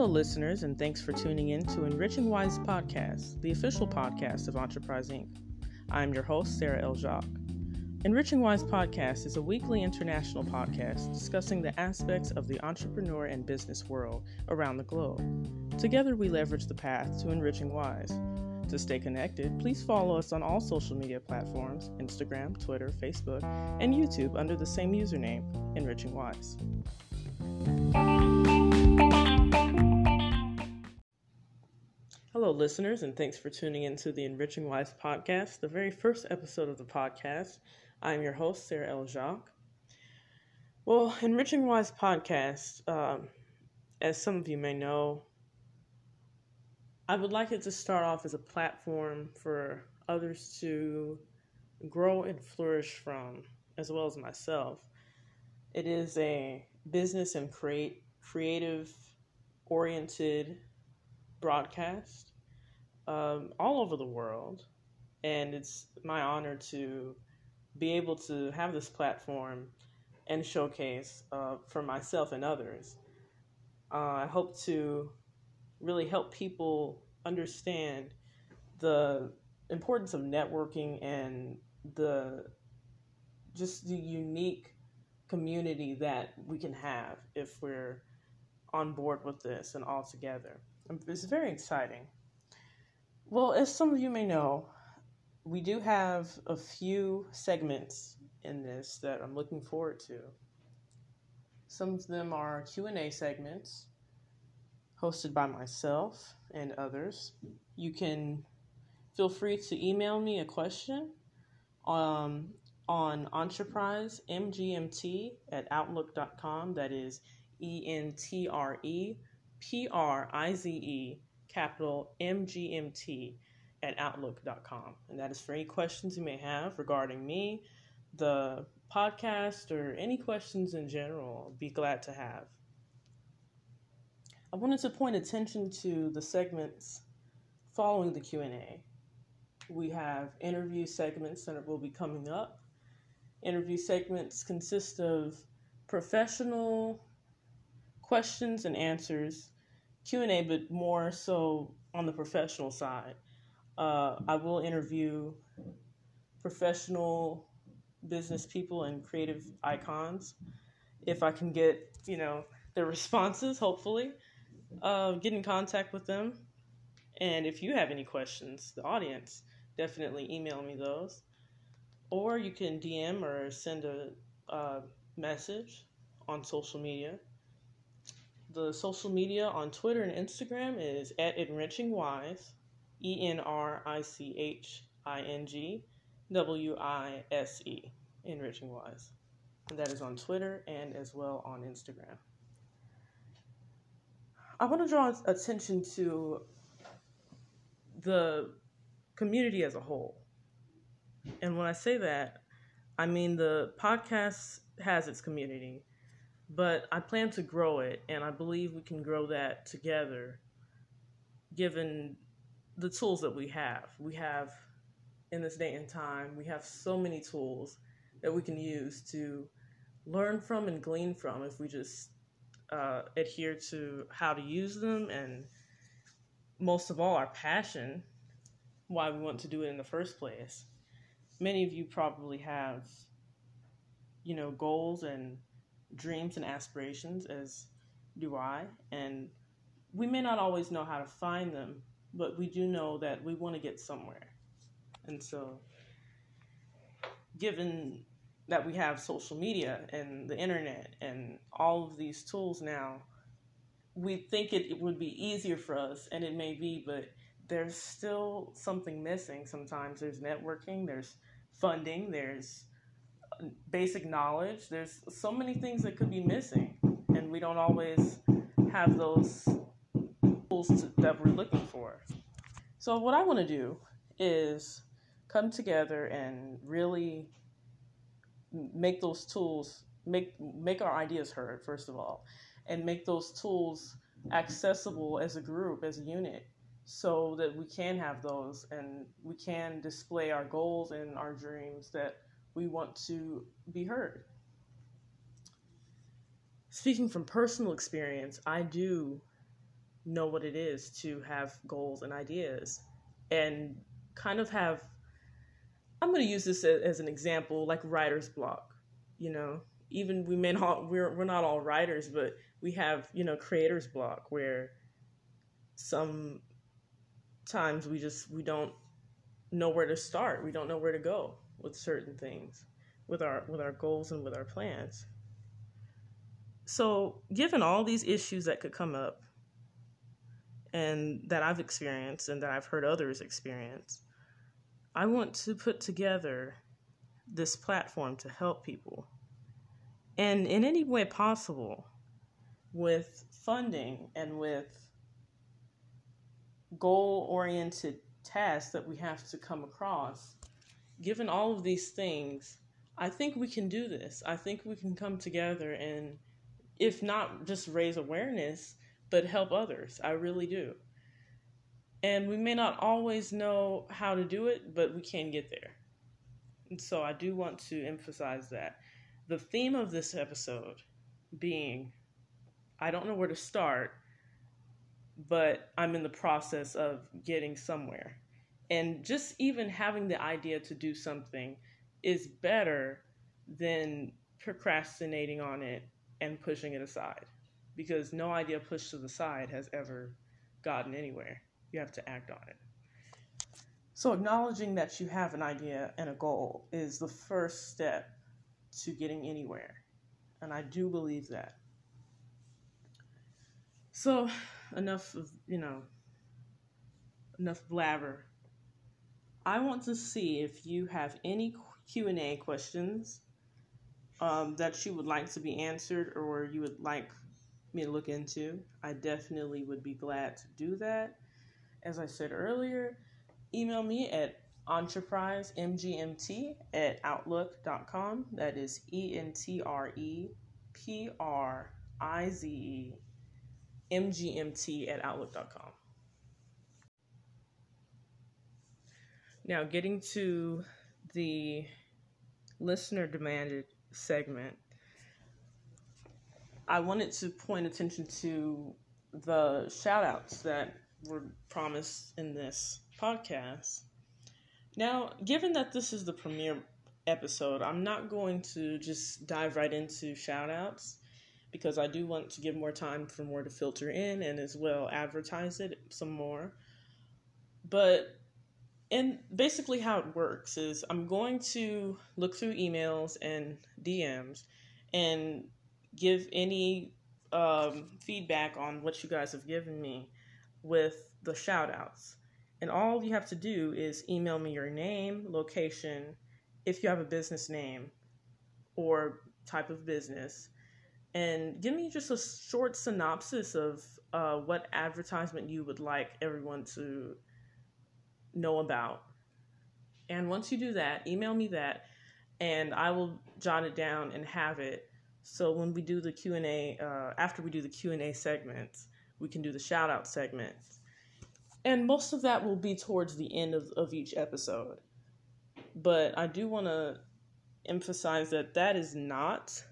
Hello, listeners, and thanks for tuning in to Enriching Wise Podcast, the official podcast of Enterprise Inc. I'm your host, Sarah L. Jacques. Enriching Wise Podcast is a weekly international podcast discussing the aspects of the entrepreneur and business world around the globe. Together, we leverage the path to enriching wise. To stay connected, please follow us on all social media platforms Instagram, Twitter, Facebook, and YouTube under the same username, Enriching Wise. Listeners, and thanks for tuning into the Enriching Wise podcast, the very first episode of the podcast. I'm your host, Sarah L. Jacques. Well, Enriching Wise podcast, um, as some of you may know, I would like it to start off as a platform for others to grow and flourish from, as well as myself. It is a business and create creative oriented broadcast um, all over the world. And it's my honor to be able to have this platform and showcase uh, for myself and others. Uh, I hope to really help people understand the importance of networking and the just the unique community that we can have if we're on board with this and all together. It's very exciting. Well, as some of you may know, we do have a few segments in this that I'm looking forward to. Some of them are Q&A segments hosted by myself and others. You can feel free to email me a question um, on entreprizemgmt at outlook.com. That is E N T R E P R I Z E capital MGMT at outlook.com. And that is for any questions you may have regarding me, the podcast, or any questions in general. I'll be glad to have. I wanted to point attention to the segments following the Q&A. We have interview segments that will be coming up. Interview segments consist of professional questions and answers Q&A, but more so on the professional side. Uh, I will interview professional business people and creative icons if I can get, you know, their responses, hopefully. Uh, get in contact with them. And if you have any questions, the audience, definitely email me those. Or you can DM or send a uh, message on social media. The social media on Twitter and Instagram is at Enriching Wise, E N R I C H I N G W I S E, Enriching Wise. And that is on Twitter and as well on Instagram. I want to draw attention to the community as a whole. And when I say that, I mean the podcast has its community, but I plan to grow it, and I believe we can grow that together given the tools that we have. We have, in this day and time, we have so many tools that we can use to learn from and glean from if we just uh, adhere to how to use them and most of all our passion why we want to do it in the first place many of you probably have you know goals and dreams and aspirations, as do I, and we may not always know how to find them, but we do know that we want to get somewhere. And so, given that we have social media and the internet and all of these tools now, we think it, it would be easier for us, and it may be, but there's still something missing sometimes. There's networking, there's funding, there's basic knowledge. There's so many things that could be missing, and we don't always have those tools to, that we're looking for. So, what I want to do is come together and really make those tools make make our ideas heard first of all and make those tools accessible as a group as a unit so that we can have those and we can display our goals and our dreams that we want to be heard. Speaking from personal experience, I do know what it is to have goals and ideas and kind of have i'm going to use this as an example like writer's block you know? Even we may not we're, we're not all writers but we have you know creator's block where some times we just we don't know where to start. We don't know where to go with certain things with our with our goals and with our plans. So given all these issues that could come up and that I've experienced and that I've heard others experience I want to put together this platform to help people. And in any way possible with funding and with goal oriented tasks that we have to come across, given all of these things, I think we can do this. I think we can come together and, if not just raise awareness, but help others. I really do. And we may not always know how to do it, but we can get there. And so I do want to emphasize that. The theme of this episode being I don't know where to start, but I'm in the process of getting somewhere. And just even having the idea to do something is better than procrastinating on it and pushing it aside because no idea pushed to the side has ever gotten anywhere. You have to act on it. So, acknowledging that you have an idea and a goal is the first step to getting anywhere. And I do believe that. So, enough of, you know, enough blabber. I want to see if you have any Q&A questions um, that you would like to be answered or you would like me to look into. I definitely would be glad to do that. As I said earlier, email me at entreprizemgmt at outlook.com. That is E N T R E P R I Z E mgmt at outlook.com. Now, getting to the listener demanded segment, I wanted to point attention to the shout outs that were promised in this podcast. Now, given that this is the premiere episode, I'm not going to just dive right into shout outs because I do want to give more time for more to filter in and as well advertise it some more. But and basically how it works is I'm going to look through emails and DMs and give any um, feedback on what you guys have given me with the shout outs. And all you have to do is email me your name, location, if you have a business name or type of business, and give me just a short synopsis of uh, what advertisement you would like everyone to know about. And once you do that, email me that, and I will jot it down and have it. So when we do the Q and A, uh, after we do the Q and A segments, we can do the shout out segments, and most of that will be towards the end of, of each episode. But I do want to emphasize that that is not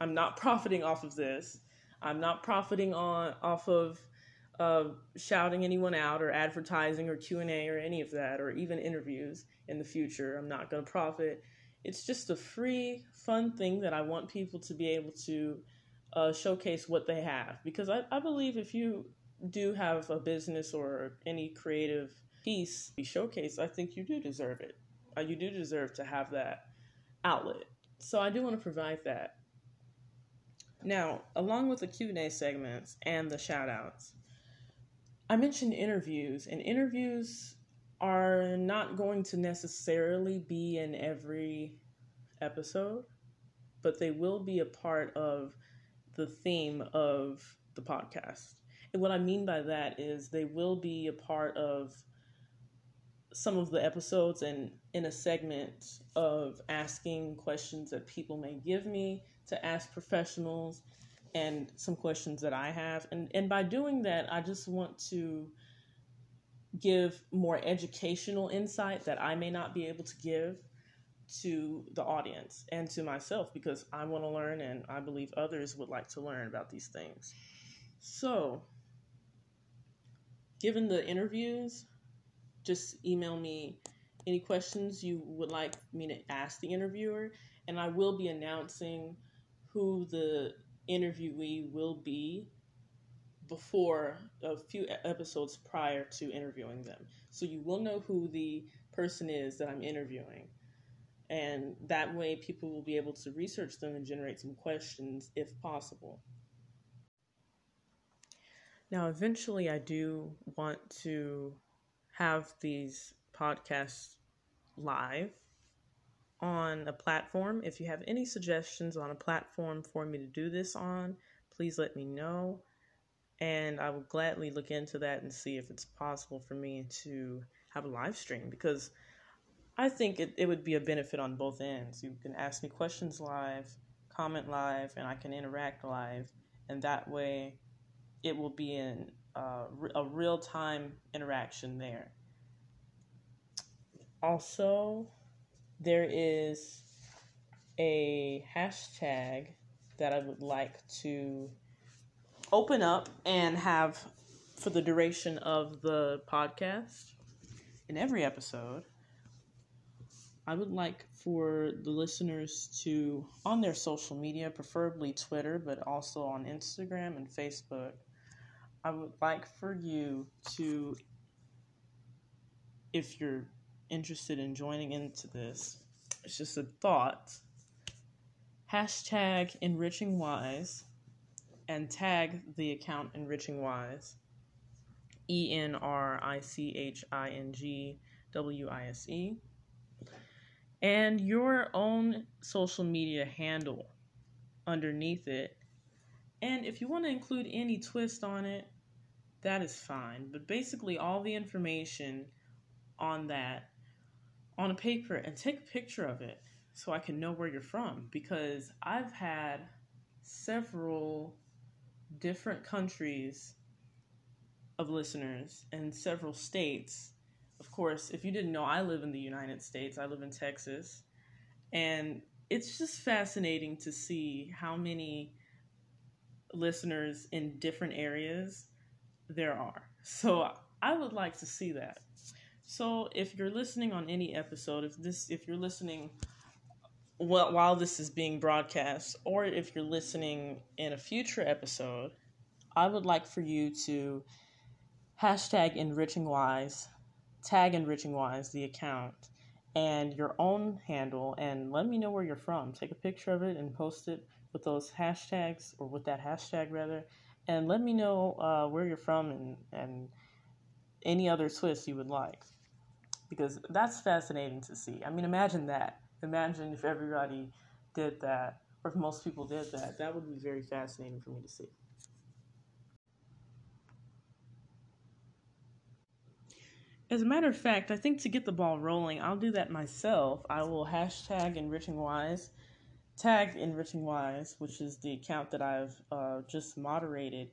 I'm not profiting off of this. I'm not profiting on off of uh, shouting anyone out or advertising or Q and A or any of that or even interviews in the future. I'm not going to profit. It's just a free, fun thing that I want people to be able to uh, showcase what they have because I, I believe if you do have a business or any creative piece to be showcased, I think you do deserve it. Uh, you do deserve to have that outlet. So I do want to provide that. Now, along with the Q&A segments and the shoutouts, I mentioned interviews, and interviews are not going to necessarily be in every episode, but they will be a part of the theme of the podcast. And what I mean by that is they will be a part of some of the episodes and in a segment of asking questions that people may give me to ask professionals and some questions that I have. And, and by doing that, I just want to give more educational insight that I may not be able to give to the audience and to myself because I want to learn and I believe others would like to learn about these things. So, given the interviews, just email me any questions you would like me to ask the interviewer, and I will be announcing who the interviewee will be before a few episodes prior to interviewing them. So you will know who the person is that I'm interviewing. And that way, people will be able to research them and generate some questions if possible. Now, eventually, I do want to have these podcasts live on a platform. If you have any suggestions on a platform for me to do this on, please let me know. And I will gladly look into that and see if it's possible for me to have a live stream because I think it, it would be a benefit on both ends. You can ask me questions live, comment live, and I can interact live. And that way, it will be in uh, a real time interaction there. Also, there is a hashtag that I would like to open up and have for the duration of the podcast in every episode. I would like for the listeners to, on their social media, preferably Twitter, but also on Instagram and Facebook, I would like for you to, if you're interested in joining into this, it's just a thought. Hashtag enriching wise and tag the account enriching wise. E N R I C H I N G W I S E. And your own social media handle underneath it and if you want to include any twist on it, that is fine. But basically, all the information on that on a paper and take a picture of it so I can know where you're from because I've had several different countries of listeners and several states. Of course, if you didn't know, I live in the United States, I live in Texas. And it's just fascinating to see how many listeners in different areas there are. So I would like to see that. So if you're listening on any episode, if this if you're listening while this is being broadcast or if you're listening in a future episode, I would like for you to hashtag enrichingwise, tag enrichingwise the account and your own handle and let me know where you're from. Take a picture of it and post it with those hashtags or with that hashtag rather, and let me know uh, where you're from and and any other twists you would like, because that's fascinating to see. I mean, imagine that. Imagine if everybody did that, or if most people did that. That would be very fascinating for me to see. As a matter of fact, I think to get the ball rolling, I'll do that myself. I will hashtag enriching wise tagged Enriching Wise, which is the account that I've uh, just moderated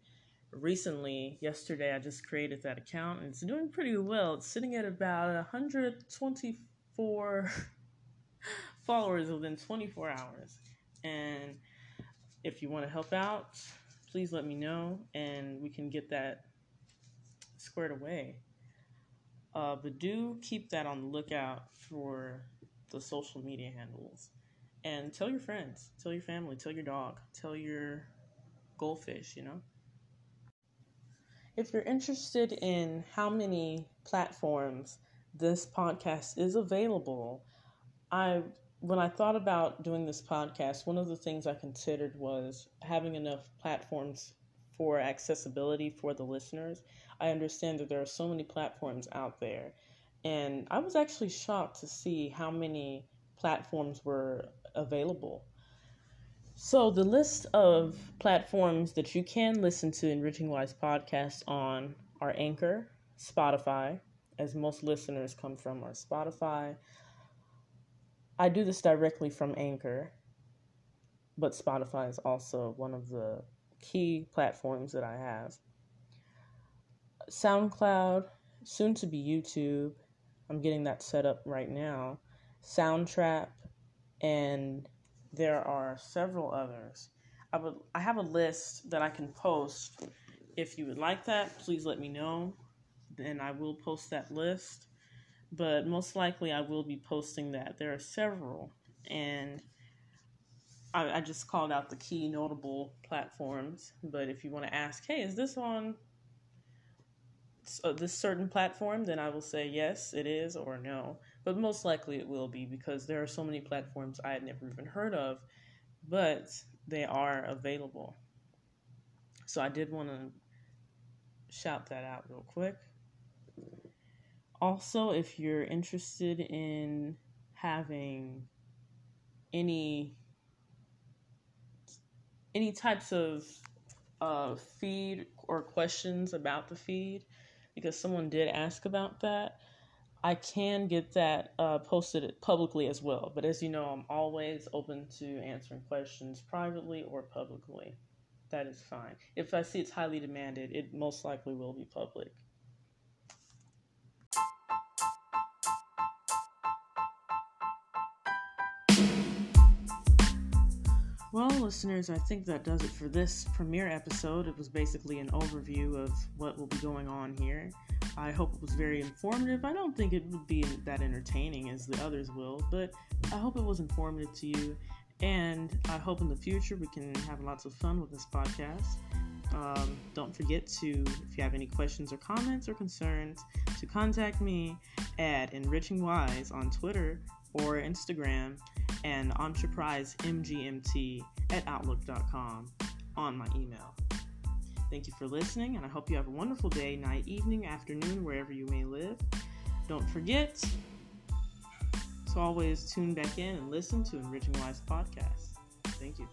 recently. Yesterday, I just created that account and it's doing pretty well. It's sitting at about 124 followers within 24 hours. And if you want to help out, please let me know and we can get that squared away. Uh, but do keep that on the lookout for the social media handles and tell your friends, tell your family, tell your dog, tell your goldfish, you know. If you're interested in how many platforms this podcast is available, I when I thought about doing this podcast, one of the things I considered was having enough platforms for accessibility for the listeners. I understand that there are so many platforms out there, and I was actually shocked to see how many platforms were available. So, the list of platforms that you can listen to Enriching Wise podcasts on are Anchor, Spotify, as most listeners come from, are Spotify. I do this directly from Anchor, but Spotify is also one of the key platforms that I have. SoundCloud, soon to be YouTube. I'm getting that set up right now. Soundtrap, and there are several others. I would I have a list that I can post. If you would like that, please let me know. then I will post that list. But most likely, I will be posting that. There are several, and I, I just called out the key notable platforms. But if you want to ask, hey, is this on uh, this certain platform, then I will say yes, it is, or no. But most likely it will be because there are so many platforms I had never even heard of, but they are available. So I did want to shout that out real quick. Also, if you're interested in having any any types of uh, feed or questions about the feed, because someone did ask about that, I can get that uh, posted publicly as well. But as you know, I'm always open to answering questions privately or publicly. That is fine. If I see it's highly demanded, it most likely will be public. Well, listeners, I think that does it for this premiere episode. It was basically an overview of what will be going on here. I hope it was very informative. I don't think it would be that entertaining as the others will, but I hope it was informative to you. And I hope in the future we can have lots of fun with this podcast. Um, don't forget to, if you have any questions or comments or concerns, to contact me at EnrichingWise on Twitter or Instagram and EntreprizeMGMT at Outlook.com on my email. Thank you for listening, and I hope you have a wonderful day, night, evening, afternoon, wherever you may live. Don't forget to always tune back in and listen to Enriching Wise podcast. Thank you.